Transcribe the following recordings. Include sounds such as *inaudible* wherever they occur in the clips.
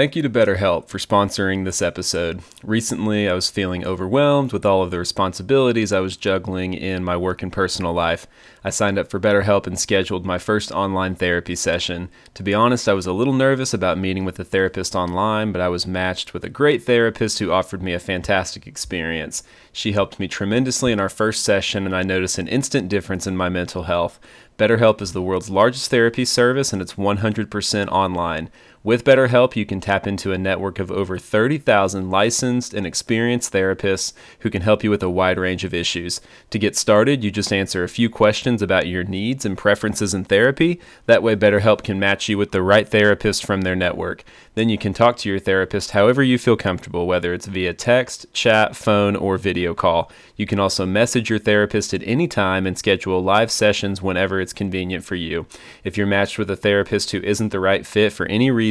Thank you to BetterHelp for sponsoring this episode. Recently, I was feeling overwhelmed with all of the responsibilities I was juggling in my work and personal life. I signed up for BetterHelp and scheduled my first online therapy session. To be honest, I was a little nervous about meeting with a therapist online, but I was matched with a great therapist who offered me a fantastic experience. She helped me tremendously in our first session, and I noticed an instant difference in my mental health. BetterHelp is the world's largest therapy service, and it's 100% online. With BetterHelp, you can tap into a network of over 30,000 licensed and experienced therapists who can help you with a wide range of issues. To get started, you just answer a few questions about your needs and preferences in therapy. That way, BetterHelp can match you with the right therapist from their network. Then you can talk to your therapist however you feel comfortable, whether it's via text, chat, phone, or video call. You can also message your therapist at any time and schedule live sessions whenever it's convenient for you. If you're matched with a therapist who isn't the right fit for any reason,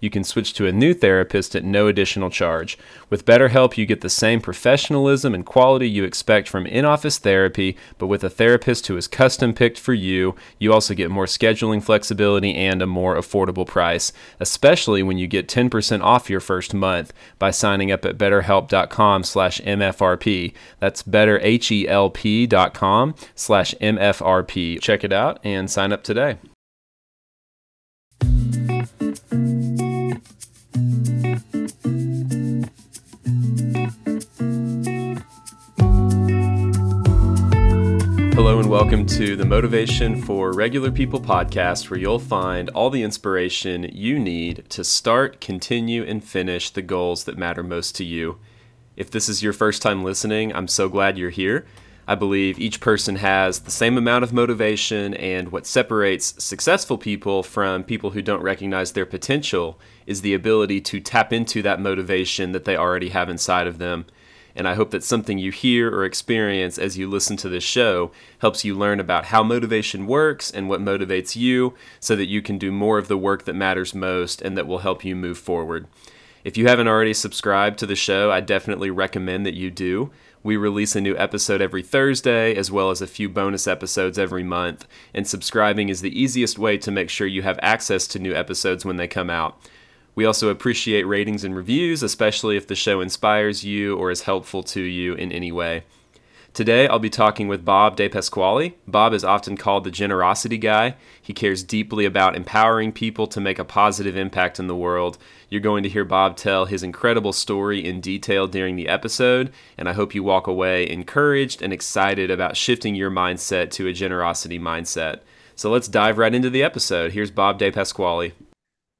you can switch to a new therapist at no additional charge. With BetterHelp, you get the same professionalism and quality you expect from in office therapy, but with a therapist who is custom picked for you. You also get more scheduling flexibility and a more affordable price, especially when you get 10% off your first month by signing up at betterhelp.com slash MFRP. That's betterhelp.com slash MFRP. Check it out and sign up today. And welcome to the Motivation for Regular People podcast, where you'll find all the inspiration you need to start, continue, and finish the goals that matter most to you. If this is your first time listening, I'm so glad you're here. I believe each person has the same amount of motivation, and what separates successful people from people who don't recognize their potential is the ability to tap into that motivation that they already have inside of them. And I hope that something you hear or experience as you listen to this show helps you learn about how motivation works and what motivates you so that you can do more of the work that matters most and that will help you move forward. If you haven't already subscribed to the show, I definitely recommend that you do. We release a new episode every Thursday, as well as a few bonus episodes every month, and subscribing is the easiest way to make sure you have access to new episodes when they come out. We also appreciate ratings and reviews, especially if the show inspires you or is helpful to you in any way. Today, I'll be talking with Bob DePasquale. Bob is often called the generosity guy. He cares deeply about empowering people to make a positive impact in the world. You're going to hear Bob tell his incredible story in detail during the episode, and I hope you walk away encouraged and excited about shifting your mindset to a generosity mindset. So let's dive right into the episode. Here's Bob DePasquale.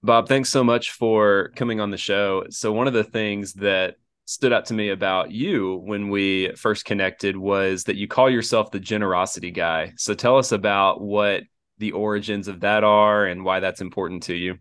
Bob, thanks so much for coming on the show. So, one of the things that stood out to me about you when we first connected was that you call yourself the generosity guy. So tell us about what the origins of that are and why that's important to you.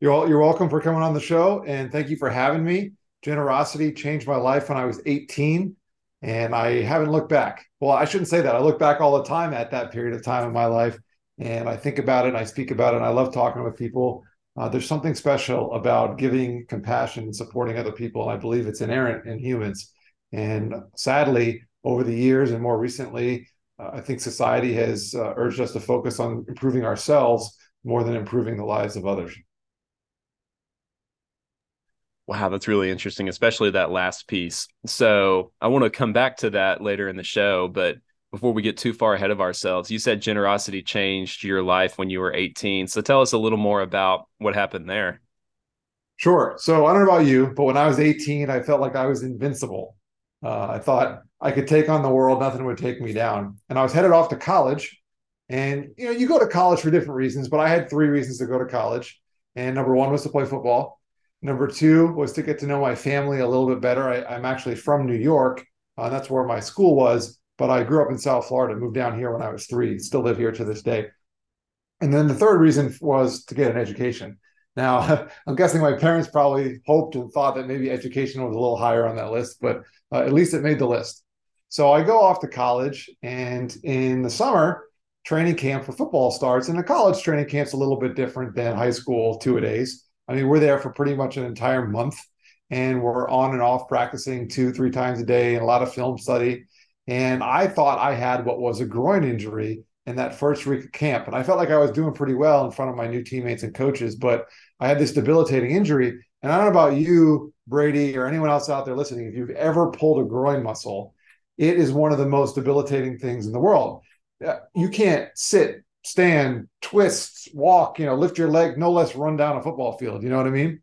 You're all, you're welcome for coming on the show and thank you for having me. Generosity changed my life when I was 18 and I haven't looked back. Well, I shouldn't say that. I look back all the time at that period of time in my life and I think about it and I speak about it and I love talking with people uh, there's something special about giving compassion and supporting other people. And I believe it's inherent in humans. And sadly, over the years and more recently, uh, I think society has uh, urged us to focus on improving ourselves more than improving the lives of others. Wow, that's really interesting, especially that last piece. So I want to come back to that later in the show, but before we get too far ahead of ourselves, you said generosity changed your life when you were 18. So tell us a little more about what happened there. Sure. So I don't know about you, but when I was 18, I felt like I was invincible. Uh, I thought I could take on the world, nothing would take me down. And I was headed off to college. And you know, you go to college for different reasons, but I had three reasons to go to college. And number one was to play football. Number two was to get to know my family a little bit better. I, am actually from New York, uh, and that's where my school was but I grew up in South Florida, moved down here when I was three, still live here to this day. And then the third reason was to get an education. Now, *laughs* I'm guessing my parents probably hoped and thought that maybe education was a little higher on that list, but uh, at least it made the list. So I go off to college, and in the summer, training camp for football starts. And the college training camp's a little bit different than high school two a days. I mean, we're there for pretty much an entire month, and we're on and off practicing two, three times a day, and a lot of film study. And I thought I had what was a groin injury in that first week of camp. And I felt like I was doing pretty well in front of my new teammates and coaches, but I had this debilitating injury. And I don't know about you, Brady, or anyone else out there listening, if you've ever pulled a groin muscle, it is one of the most debilitating things in the world. Uh, you can't sit, stand, twist, walk, you know, lift your leg, no less run down a football field. You know what I mean?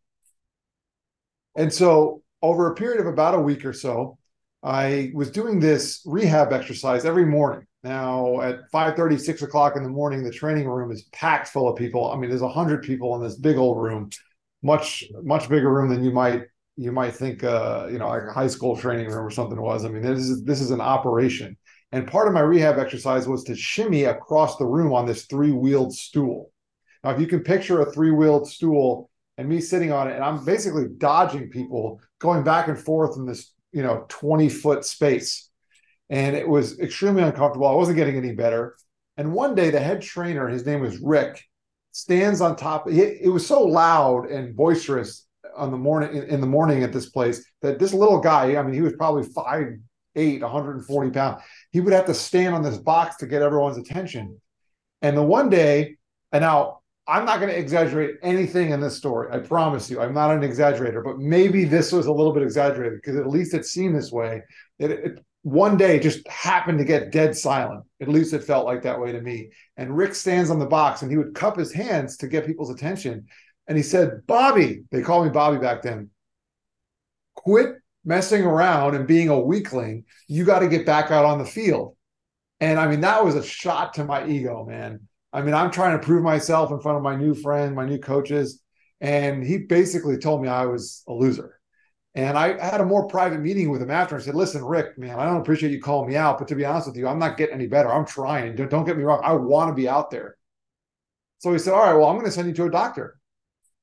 And so over a period of about a week or so, I was doing this rehab exercise every morning. Now at 5 30, 6 o'clock in the morning, the training room is packed full of people. I mean, there's hundred people in this big old room, much, much bigger room than you might you might think uh, you know, like a high school training room or something was. I mean, this is this is an operation. And part of my rehab exercise was to shimmy across the room on this three-wheeled stool. Now, if you can picture a three-wheeled stool and me sitting on it, and I'm basically dodging people going back and forth in this, you know, 20 foot space and it was extremely uncomfortable. I wasn't getting any better. And one day, the head trainer, his name was Rick, stands on top. It, it was so loud and boisterous on the morning in, in, the morning at this place that this little guy, I mean, he was probably five eight, 140 pounds. He would have to stand on this box to get everyone's attention. And the one day, and now I'm not going to exaggerate anything in this story. I promise you, I'm not an exaggerator, but maybe this was a little bit exaggerated because at least it seemed this way. It, it, one day just happened to get dead silent. At least it felt like that way to me. And Rick stands on the box and he would cup his hands to get people's attention. And he said, Bobby, they called me Bobby back then, quit messing around and being a weakling. You got to get back out on the field. And I mean, that was a shot to my ego, man. I mean, I'm trying to prove myself in front of my new friend, my new coaches. And he basically told me I was a loser. And I had a more private meeting with him after and said, listen, Rick, man, I don't appreciate you calling me out, but to be honest with you, I'm not getting any better. I'm trying. Don't, don't get me wrong. I want to be out there. So he said, all right, well, I'm going to send you to a doctor.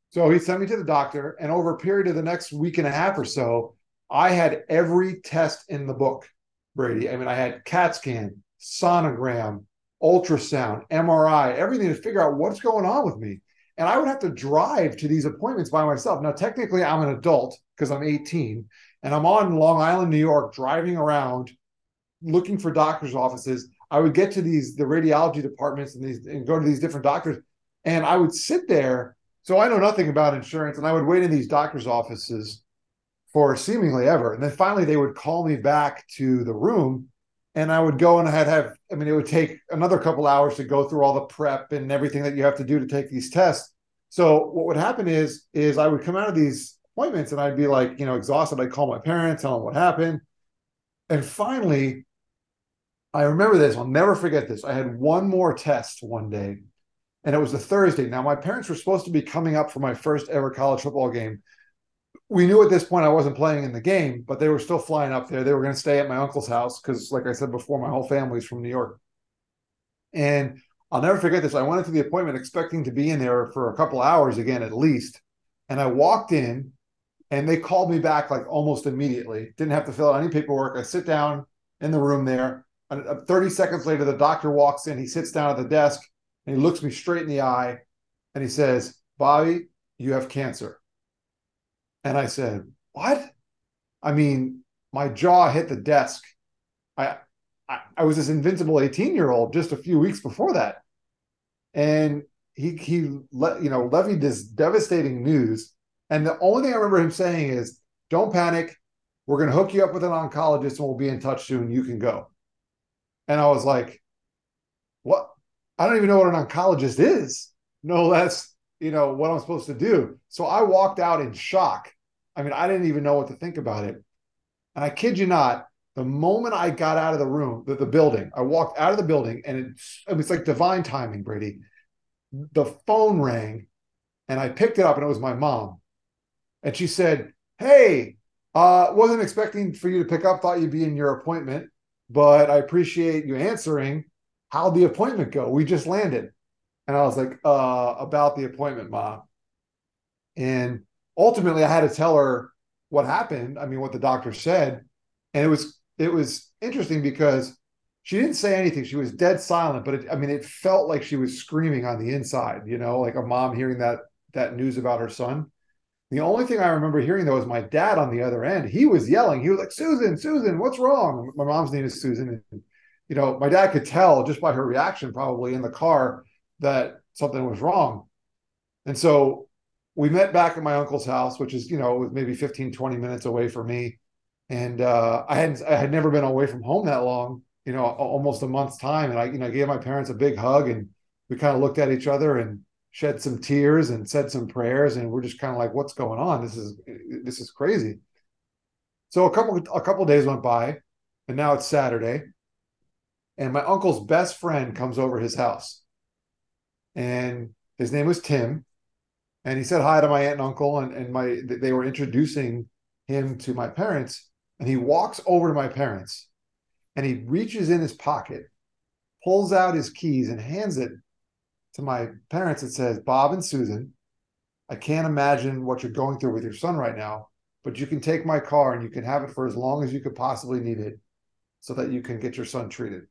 So he sent me to the doctor. And over a period of the next week and a half or so, I had every test in the book, Brady. I mean, I had CAT scan, sonogram, ultrasound, MRI, everything to figure out what's going on with me. And I would have to drive to these appointments by myself. Now, technically, I'm an adult because I'm 18 and I'm on Long Island, New York, driving around looking for doctors' offices. I would get to these the radiology departments and these and go to these different doctors, and I would sit there. So I know nothing about insurance, and I would wait in these doctors' offices for seemingly ever. And then finally, they would call me back to the room, and I would go and I had have. I mean, it would take another couple hours to go through all the prep and everything that you have to do to take these tests. So what would happen is is I would come out of these appointments and I'd be like, you know, exhausted. I'd call my parents, tell them what happened. And finally, I remember this. I'll never forget this. I had one more test one day, and it was a Thursday. Now, my parents were supposed to be coming up for my first ever college football game. We knew at this point I wasn't playing in the game, but they were still flying up there. They were going to stay at my uncle's house because, like I said before, my whole family's from New York. And I'll never forget this. I went into the appointment expecting to be in there for a couple hours again, at least. And I walked in and they called me back like almost immediately. Didn't have to fill out any paperwork. I sit down in the room there. Uh, 30 seconds later, the doctor walks in. He sits down at the desk and he looks me straight in the eye and he says, Bobby, you have cancer. And I said, What? I mean, my jaw hit the desk. I, I, I was this invincible 18 year old just a few weeks before that. And he, he, let, you know, levied this devastating news and the only thing I remember him saying is, don't panic. We're going to hook you up with an oncologist and we'll be in touch soon. You can go. And I was like, what? I don't even know what an oncologist is. No, that's, you know, what I'm supposed to do. So I walked out in shock. I mean, I didn't even know what to think about it. And I kid you not, the moment I got out of the room, the, the building, I walked out of the building and it, it was like divine timing, Brady. The phone rang and I picked it up and it was my mom and she said, "Hey, uh, wasn't expecting for you to pick up. Thought you'd be in your appointment, but I appreciate you answering. How'd the appointment go? We just landed." And I was like, uh, "About the appointment, ma." And ultimately, I had to tell her what happened. I mean, what the doctor said, and it was it was interesting because she didn't say anything. She was dead silent, but it, I mean, it felt like she was screaming on the inside. You know, like a mom hearing that that news about her son. The only thing I remember hearing though was my dad on the other end. He was yelling. He was like, "Susan, Susan, what's wrong?" My mom's name is Susan. And, you know, my dad could tell just by her reaction, probably in the car, that something was wrong. And so we met back at my uncle's house, which is, you know, was maybe 15, 20 minutes away from me. And uh, I hadn't, I had never been away from home that long, you know, almost a month's time. And I, you know, gave my parents a big hug and we kind of looked at each other and shed some tears and said some prayers. And we're just kind of like, what's going on? This is, this is crazy. So a couple, a couple days went by and now it's Saturday. And my uncle's best friend comes over his house. And his name was Tim and he said hi to my aunt and uncle and, and my they were introducing him to my parents and he walks over to my parents and he reaches in his pocket pulls out his keys and hands it to my parents. It says bob and susan i can't imagine what you're going through with your son right now but you can take my car and you can have it for as long as you could possibly need it so that you can get your son treated.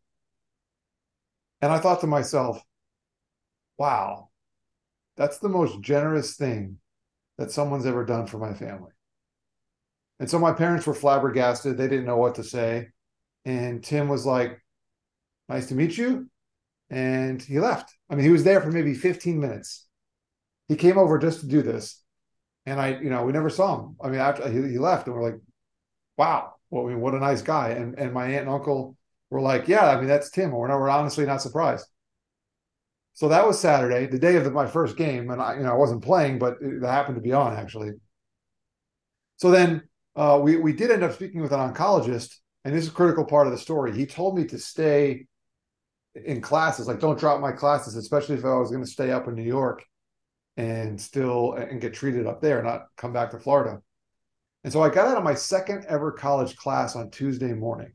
And i thought to myself wow that's the most generous thing that someone's ever done for my family. And so my parents were flabbergasted. They didn't know what to say. And Tim was like, Nice to meet you. And he left. I mean, he was there for maybe 15 minutes. He came over just to do this. And I, you know, we never saw him. I mean, after he, he left, and we're like, wow, well, I mean, what a nice guy. And and my aunt and uncle were like, yeah, I mean, that's Tim. We're, not, we're honestly not surprised. So that was Saturday, the day of the, my first game, and I, you know, I wasn't playing, but it happened to be on actually. So then uh, we we did end up speaking with an oncologist, and this is a critical part of the story. He told me to stay in classes, like don't drop my classes, especially if I was going to stay up in New York and still and get treated up there, not come back to Florida. And so I got out of my second ever college class on Tuesday morning.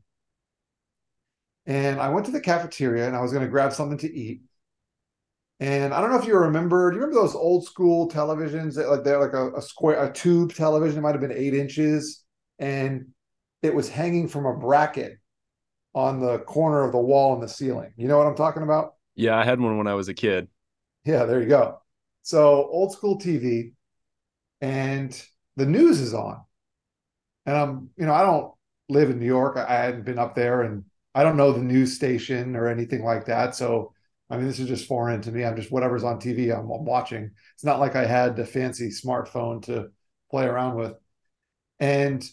And I went to the cafeteria and I was going to grab something to eat. And I don't know if you remember, do you remember those old school televisions that like they're like a, a square, a tube television, it might have been eight inches, and it was hanging from a bracket on the corner of the wall in the ceiling. You know what I'm talking about? Yeah, I had one when I was a kid. Yeah, there you go. So old school TV, and the news is on. And I'm, you know, I don't live in New York. I hadn't been up there and I don't know the news station or anything like that. So I mean, this is just foreign to me. I'm just whatever's on TV, I'm, I'm watching. It's not like I had a fancy smartphone to play around with. And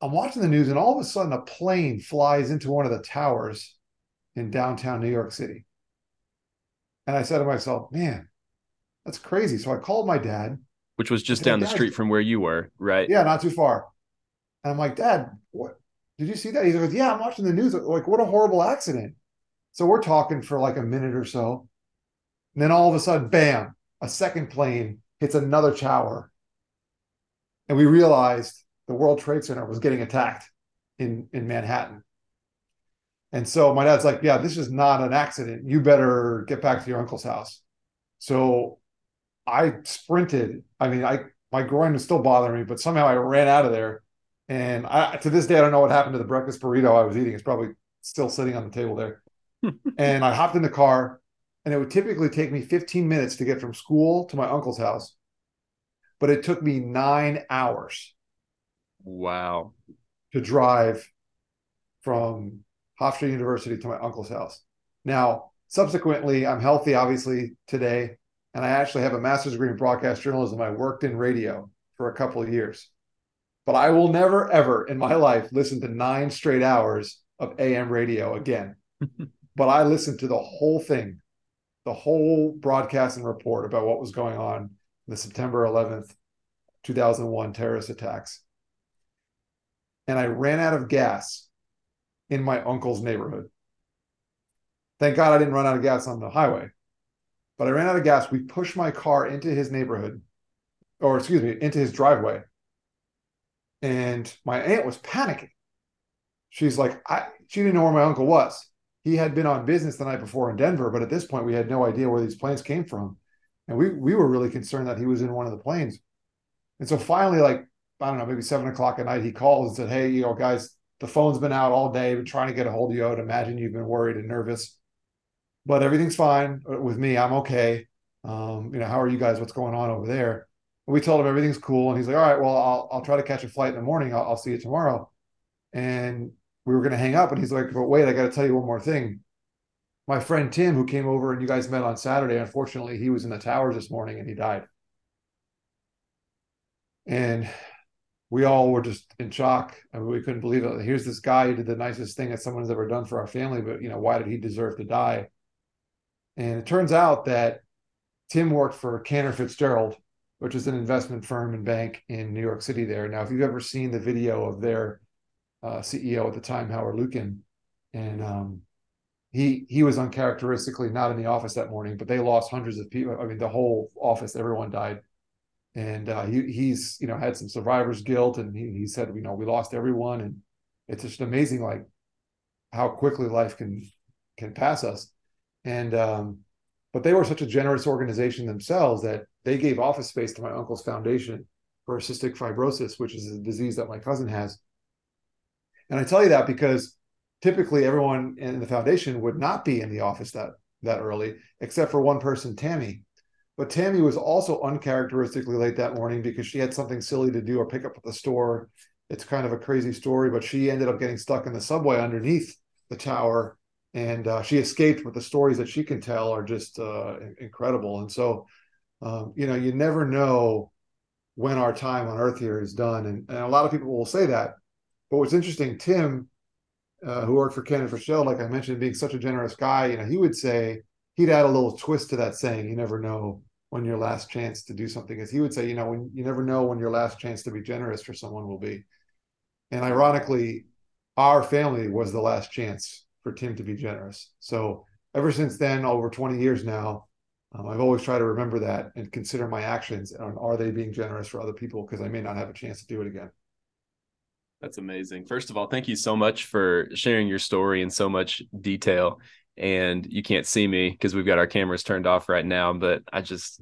I'm watching the news, and all of a sudden, a plane flies into one of the towers in downtown New York City. And I said to myself, man, that's crazy. So I called my dad, which was just down the street from where you were, right? Yeah, not too far. And I'm like, Dad, what did you see that? He goes, Yeah, I'm watching the news. Like, what a horrible accident. So we're talking for like a minute or so. And then all of a sudden, bam, a second plane hits another tower. And we realized the World Trade Center was getting attacked in, in Manhattan. And so my dad's like, Yeah, this is not an accident. You better get back to your uncle's house. So I sprinted. I mean, I my groin was still bothering me, but somehow I ran out of there. And I, to this day, I don't know what happened to the breakfast burrito I was eating. It's probably still sitting on the table there and I hopped in the car, and it would typically take me 15 minutes to get from school to my uncle's house, but it took me nine hours. Wow. To drive from Hofstra University to my uncle's house. Now, subsequently, I'm healthy, obviously, today, and I actually have a master's degree in broadcast journalism. I worked in radio for a couple of years, but I will never, ever in my life listen to nine straight hours of AM radio again. *laughs* but I listened to the whole thing, the whole broadcast and report about what was going on in the September 11th, 2001 terrorist attacks. And I ran out of gas in my uncle's neighborhood. Thank God I didn't run out of gas on the highway, but I ran out of gas. We pushed my car into his neighborhood, or excuse me, into his driveway. And my aunt was panicking. She's like, I, she didn't know where my uncle was he had been on business the night before in Denver, but at this point we had no idea where these planes came from. And we we were really concerned that he was in one of the planes. And so finally, like, I don't know, maybe seven o'clock at night, he calls and said, Hey, you know, guys, the phone's been out all day, been trying to get a hold of you. I would imagine you've been worried and nervous. But everything's fine with me. I'm okay. Um, you know, how are you guys? What's going on over there? And we told him everything's cool. And he's like, All right, well, I'll I'll try to catch a flight in the morning. I'll, I'll see you tomorrow. And we were going to hang up, and he's like, "But wait, I got to tell you one more thing." My friend Tim, who came over and you guys met on Saturday, unfortunately, he was in the towers this morning and he died. And we all were just in shock. I mean, we couldn't believe it. Here's this guy who did the nicest thing that someone's ever done for our family, but you know, why did he deserve to die? And it turns out that Tim worked for Cantor Fitzgerald, which is an investment firm and bank in New York City. There now, if you've ever seen the video of their uh, CEO at the time, Howard Lutnick, and um, he he was uncharacteristically not in the office that morning, but they lost hundreds of people. I mean, the whole office, everyone died. And uh, he, he's you know had some survivor's guilt and he, he said you know we lost everyone. And it's just amazing like how quickly life can can pass us. And um, but they were such a generous organization themselves that they gave office space to my uncle's foundation for cystic fibrosis which is a disease that my cousin has and i tell you that because typically everyone in the foundation would not be in the office that that early except for one person tammy but Tammy was also uncharacteristically late that morning because she had something silly to do or pick up at the store. It's kind of a crazy story, but she ended up getting stuck in the subway underneath the tower and uh, she escaped. But the stories that she can tell are just uh, incredible. And so, um, you know, you never know when our time on earth here is done. And, and a lot of people will say that. But what's interesting, Tim, uh, who worked for Cantor Fitzgerald, like I mentioned, being such a generous guy, you know, he would say, he'd add a little twist to that saying, you never know when your last chance to do something is. He would say you know when you never know when your last chance to be generous for someone will be. And ironically our family was the last chance for tim to be generous. So ever since then over 20 years now um, i've always tried to remember that and consider my actions and are they being generous for other people? Because i may not have a chance to do it again that's amazing. First of all, thank you so much for sharing your story in so much detail. And you can't see me because we've got our cameras turned off right now but i just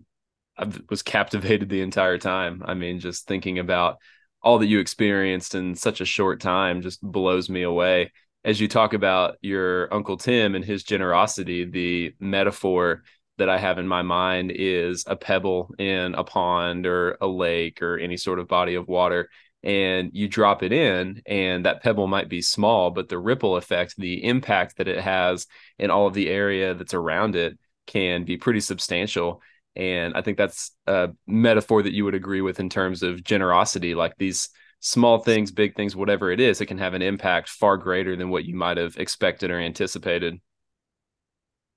i was captivated the entire time. I mean just thinking about all that you experienced in such a short time just blows me away. As you talk about your uncle tim and his generosity the metaphor that i have in my mind is a pebble in a pond or a lake or any sort of body of water and you drop it in and that pebble might be small but the ripple effect the impact that it has in all of the area that's around it can be pretty substantial. And i think that's a metaphor that you would agree with in terms of generosity like these small things big things whatever it is it can have an impact far greater than what you might have expected or anticipated.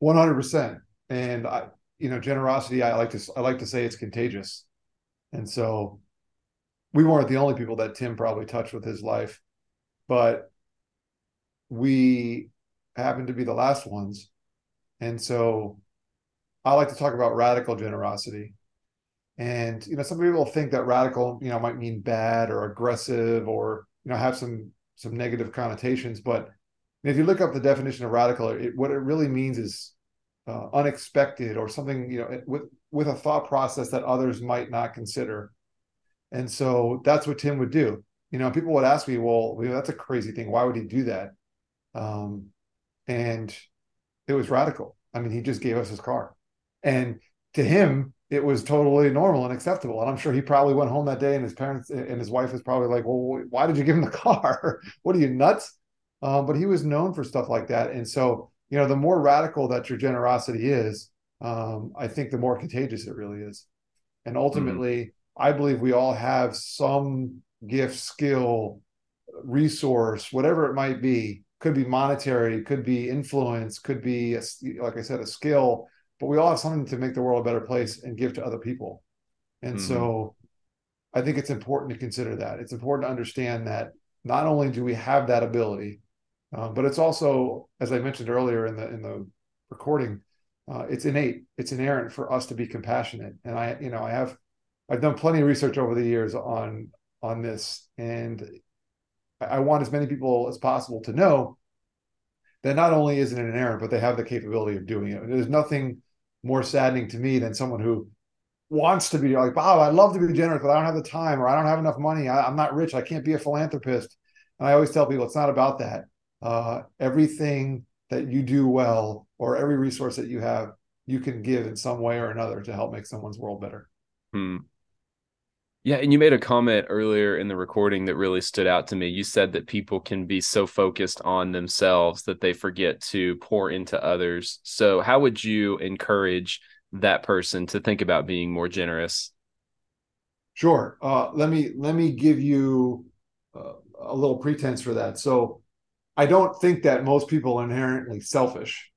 100% and i you know generosity i like to i like to say it's contagious. And so we weren't the only people that Tim probably touched with his life, but we happened to be the last ones. And so I like to talk about radical generosity. And you know, some people think that radical, you know, might mean bad or aggressive or you know have some some negative connotations. But if you look up the definition of radical, it, what it really means is uh, unexpected or something you know with with a thought process that others might not consider and so that's what Tim would do. You know, people would ask me, well, that's a crazy thing. Why would he do that? Um, and it was radical. I mean, he just gave us his car. And to him, it was totally normal and acceptable. And I'm sure he probably went home that day and his parents and his wife was probably like, well, why did you give him the *laughs* car? what are you nuts? Um, but he was known for stuff like that. And so, you know, the more radical that your generosity is, um, I think the more contagious it really is. And ultimately, mm-hmm I believe we all have some gift, skill, resource, whatever it might be. Could be monetary, could be influence, could be, a, like I said, a skill. But we all have something to make the world a better place and give to other people. And mm-hmm. so, I think it's important to consider that. It's important to understand that not only do we have that ability, uh, but it's also, as I mentioned earlier in the in the recording, uh, it's innate. It's inherent for us to be compassionate. And I, you know, I have I've done plenty of research over the years on on this, and I want as many people as possible to know that not only is it an error, but they have the capability of doing it. There's nothing more saddening to me than someone who wants to be like, Bob, I love to be generous, but I don't have the time, or I don't have enough money. I, am not rich. I can't be a philanthropist. And I always tell people it's not about that. Uh, everything that you do well, or every resource that you have, you can give in some way or another to help make someone's world better. Hmm Yeah, and you made a comment earlier in the recording that really stood out to me. You said that people can be so focused on themselves that they forget to pour into others. So, how would you encourage that person to think about being more generous? Sure. Uh, let me let me give you uh, a little pretense for that. So, I don't think that most people are inherently selfish,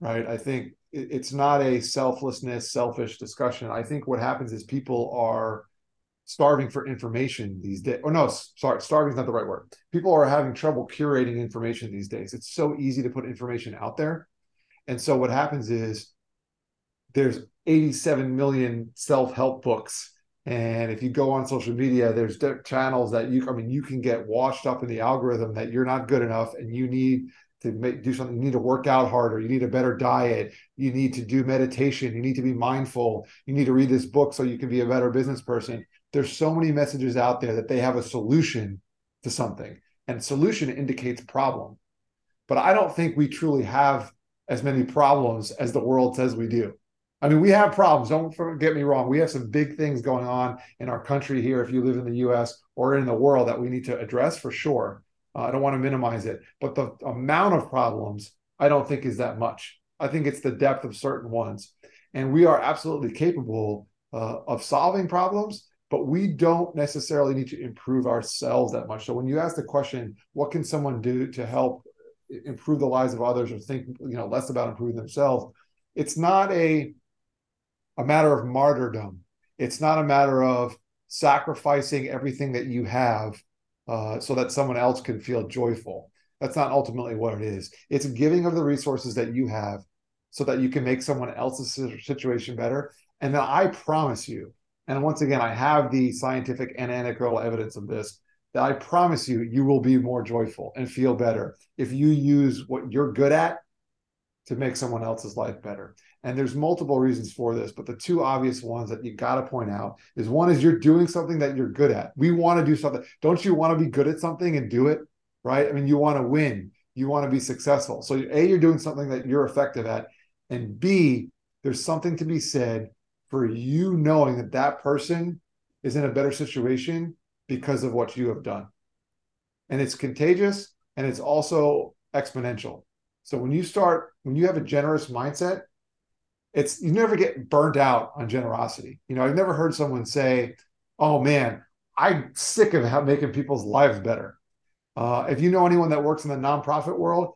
right? I think it's not a selflessness, selfish discussion. I think what happens is people are starving for information these days. Or oh, no, sorry, starving is not the right word. People are having trouble curating information these days. It's so easy to put information out there. And so what happens is there's 87 million self-help books and if you go on social media, there's channels that you, I mean, you can get washed up in the algorithm that you're not good enough and you need to make, do something. You need to work out harder. You need a better diet. You need to do meditation. You need to be mindful. You need to read this book so you can be a better business person. There's so many messages out there that they have a solution to something, and solution indicates problem. But I don't think we truly have as many problems as the world says we do. I mean, we have problems. Don't get me wrong. We have some big things going on in our country here, if you live in the US or in the world, that we need to address for sure. Uh, I don't want to minimize it, but the amount of problems I don't think is that much. I think it's the depth of certain ones. And we are absolutely capable uh, of solving problems, but we don't necessarily need to improve ourselves that much. So when you ask the question, what can someone do to help improve the lives of others or think you know less about improving themselves? It's not a a matter of martyrdom. It's not a matter of sacrificing everything that you have uh, so that someone else can feel joyful. That's not ultimately what it is. It's giving of the resources that you have so that you can make someone else's situation better. And then I promise you, and once again, I have the scientific and anecdotal evidence of this, that I promise you, you will be more joyful and feel better if you use what you're good at to make someone else's life better. And there's multiple reasons for this, but the two obvious ones that you got to point out is one is you're doing something that you're good at. We want to do something. Don't you want to be good at something and do it? Right? I mean, you want to win. You want to be successful. So A, you're doing something that you're effective at, and B, there's something to be said for you knowing that that person is in a better situation because of what you have done. And it's contagious and it's also exponential. So when you start, when you have a generous mindset, it's you never get burned out on generosity. You know, I've never heard someone say, "Oh man, I'm sick of making people's lives better." Uh, if you know anyone that works in the nonprofit world,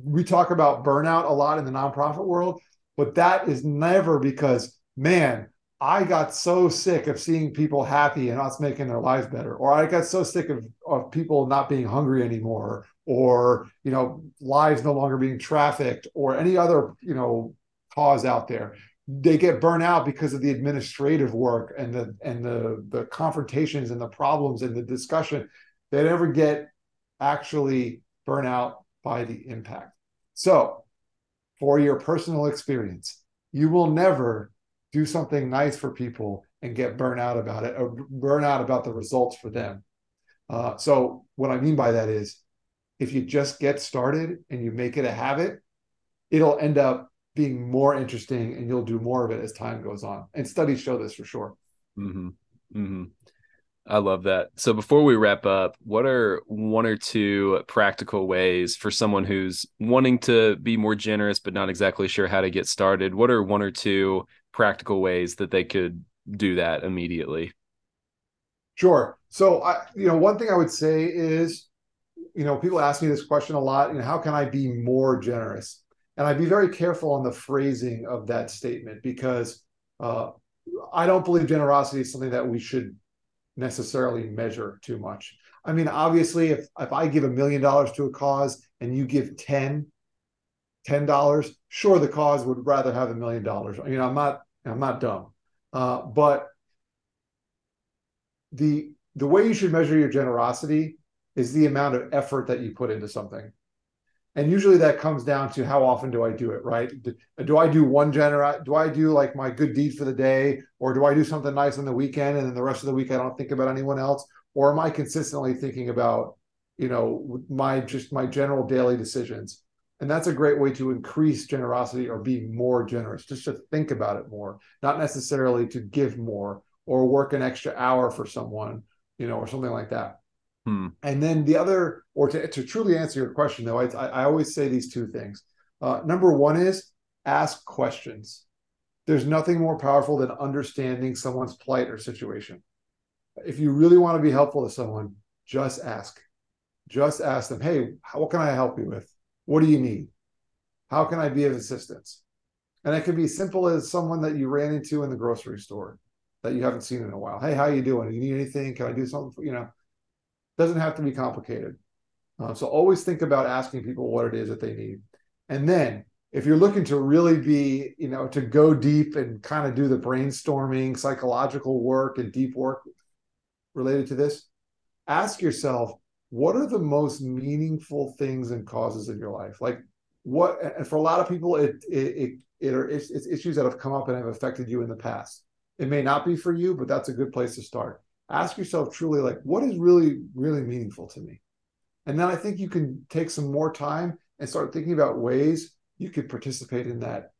we talk about burnout a lot in the nonprofit world, but that is never because, man, I got so sick of seeing people happy and us making their lives better, or I got so sick of, of people not being hungry anymore, or you know, lives no longer being trafficked, or any other you know cause out there. They get burnt out because of the administrative work and the and the the confrontations and the problems and the discussion. They never get actually burnt out by the impact. So for your personal experience you will never do something nice for people and get burnt out about it or burn out about the results for them uh, so what i mean by that is if you just get started and you make it a habit it'll end up being more interesting and you'll do more of it as time goes on. And studies show this for sure. Mm-hmm. Mm-hmm. I love that. So before we wrap up, what are one or two practical ways for someone who's wanting to be more generous but not exactly sure how to get started? What are one or two practical ways that they could do that immediately? Sure. So I you know, one thing I would say is you know, people ask me this question a lot, you know, how can I be more generous? and I'd be very careful on the phrasing of that statement because uh, I don't believe generosity is something that we should necessarily measure too much. I mean, obviously, if if I give a million dollars to a cause and you give 10 ten dollars, sure, the cause would rather have a million dollars. You know, I'm not I'm not dumb, uh, but the the way you should measure your generosity is the amount of effort that you put into something and usually that comes down to how often do I do it, right? Do, do I do one genera? Do I do like my good deed for the day, or do I do something nice on the weekend and then the rest of the week I don't think about anyone else? Or am I consistently thinking about, you know, my just my general daily decisions? And that's a great way to increase generosity or be more generous, just to think about it more, not necessarily to give more or work an extra hour for someone, you know, or something like that. Hmm. And then the other, or to, to truly answer your question, though, I, I always say these two things. Uh, number one is ask questions. There's nothing more powerful than understanding someone's plight or situation. If you really want to be helpful to someone, just ask. Just ask them, hey, what can I help you with? What do you need? How can I be of assistance? And it can be simple as someone that you ran into in the grocery store that you haven't seen in a while. Hey, how you doing? Do you need anything? Can I do something? For, you know, doesn't have to be complicated. Uh, so always think about asking people what it is that they need. And then if you're looking to really be, you know, to go deep and kind of do the brainstorming, psychological work and deep work related to this, ask yourself, what are the most meaningful things and causes in your life? Like what, and for a lot of people, it, it, it, it are, it's, it's issues that have come up and have affected you in the past. It may not be for you, but that's a good place to start. Ask yourself truly, like, what is really, really meaningful to me? And then I think you can take some more time and start thinking about ways you could participate in that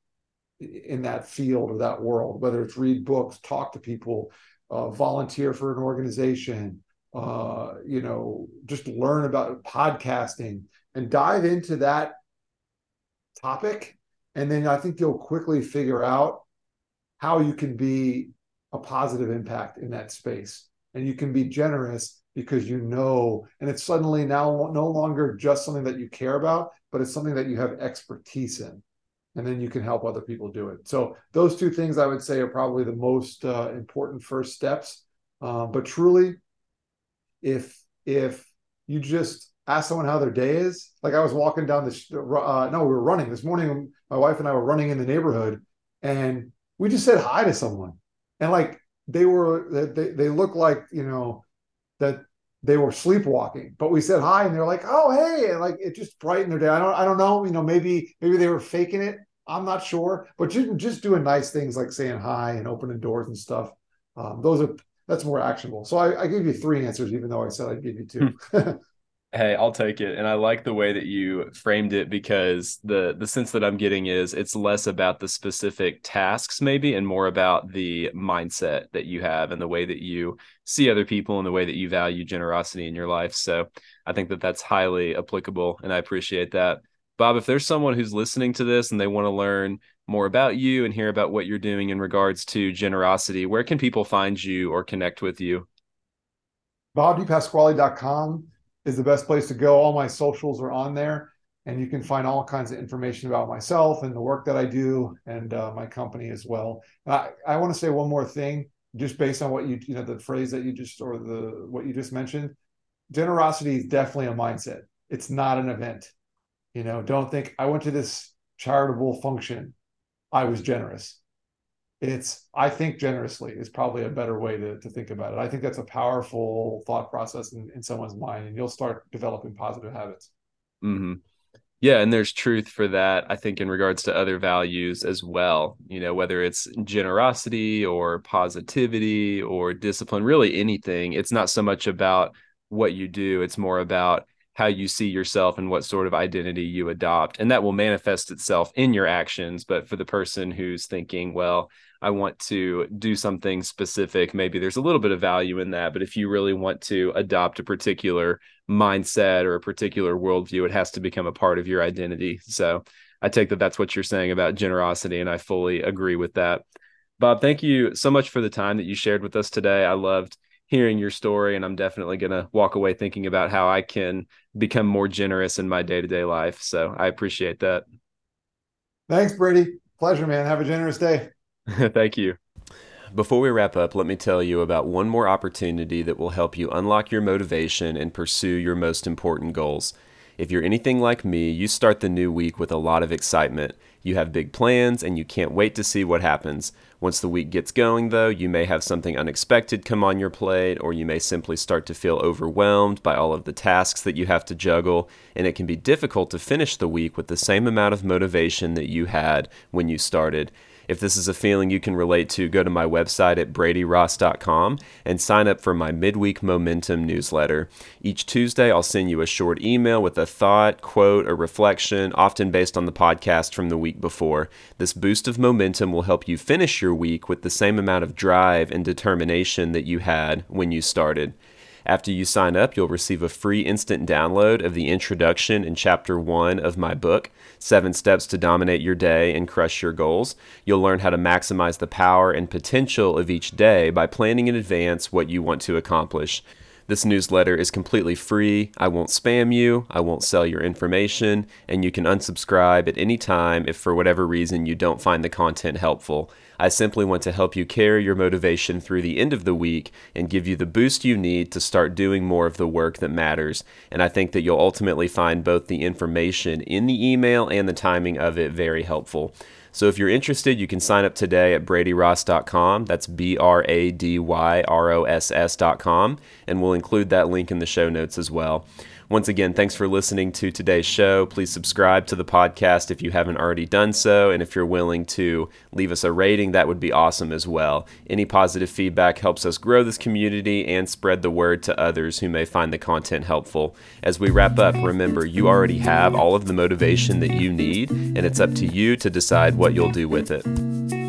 in that field or that world whether it's read books talk to people uh, volunteer for an organization uh, you know just learn about podcasting and dive into that topic. And then i think you'll quickly figure out how you can be a positive impact in that space. And you can be generous because you know and it's suddenly now no longer just something that you care about but it's something that you have expertise in. And then you can help other people do it. So those two things i would say are probably the most uh, important first steps. Uh, but truly if if you just ask someone how their day is like i was walking down the uh, no we were running. This morning my wife and i were running in the neighborhood and we just said hi to someone. And like they were they, they look like you know that they were sleepwalking but we said hi and they're like oh hey and like it just brightened their day. I don't i don't know you know maybe maybe they were faking it. I'm not sure but just, just doing nice things like saying hi and opening doors and stuff. Um, those are that's more actionable so I, I gave you three answers even though i said i'd give you two hmm. *laughs* Hey, I'll take it. And I like the way that you framed it because the the sense that I'm getting is it's less about the specific tasks maybe and more about the mindset that you have and the way that you see other people and the way that you value generosity in your life. So, I think that that's highly applicable and I appreciate that. Bob, if there's someone who's listening to this and they want to learn more about you and hear about what you're doing in regards to generosity, where can people find you or connect with you? BobDePasquale.com is the best place to go. All my socials are on there, and you can find all kinds of information about myself and the work that I do and uh, my company as well. I, I want to say one more thing, just based on what you you know the phrase that you just or the what you just mentioned. Generosity is definitely a mindset. It's not an event. You know, don't think I went to this charitable function. I was generous. It's i think generously is probably a better way to, to think about it. I think that's a powerful thought process in, in someone's mind and you'll start developing positive habits. Mm-hmm. yeah and there's truth for that i think in regards to other values as well. You know whether it's generosity or positivity or discipline really anything. It's not so much about what you do it's more about how you see yourself and what sort of identity you adopt and that will manifest itself in your actions but for the person who's thinking well I want to do something specific, maybe there's a little bit of value in that. But if you really want to adopt a particular mindset or a particular worldview, it has to become a part of your identity. So I take that that's what you're saying about generosity, and I fully agree with that. Bob, thank you so much for the time that you shared with us today. I loved hearing your story, and I'm definitely going to walk away thinking about how I can become more generous in my day to day life. So I appreciate that. Thanks, Brady. Pleasure, man. Have a generous day. *laughs* Thank you. Before we wrap up, let me tell you about one more opportunity that will help you unlock your motivation and pursue your most important goals. If you're anything like me, you start the new week with a lot of excitement. You have big plans and you can't wait to see what happens. Once the week gets going, though, you may have something unexpected come on your plate, or you may simply start to feel overwhelmed by all of the tasks that you have to juggle, and it can be difficult to finish the week with the same amount of motivation that you had when you started. If this is a feeling you can relate to, go to my website at bradyross.com and sign up for my midweek momentum newsletter. Each Tuesday, I'll send you a short email with a thought, quote, or reflection, often based on the podcast from the week before. This boost of momentum will help you finish your week with the same amount of drive and determination that you had when you started. After you sign up, you'll receive a free instant download of the introduction in chapter one of my book, Seven Steps to Dominate Your Day and Crush Your Goals. You'll learn how to maximize the power and potential of each day by planning in advance what you want to accomplish. This newsletter is completely free. I won't spam you, I won't sell your information, and you can unsubscribe at any time if for whatever reason you don't find the content helpful. I simply want to help you carry your motivation through the end of the week and give you the boost you need to start doing more of the work that matters. And I think that you'll ultimately find both the information in the email and the timing of it very helpful. So if you're interested, you can sign up today at bradyross.com. That's B R A D Y R O S S.com. And we'll include that link in the show notes as well. Once again, thanks for listening to today's show. Please subscribe to the podcast if you haven't already done so. And if you're willing to leave us a rating, that would be awesome as well. Any positive feedback helps us grow this community and spread the word to others who may find the content helpful. As we wrap up, remember you already have all of the motivation that you need, and it's up to you to decide what you'll do with it.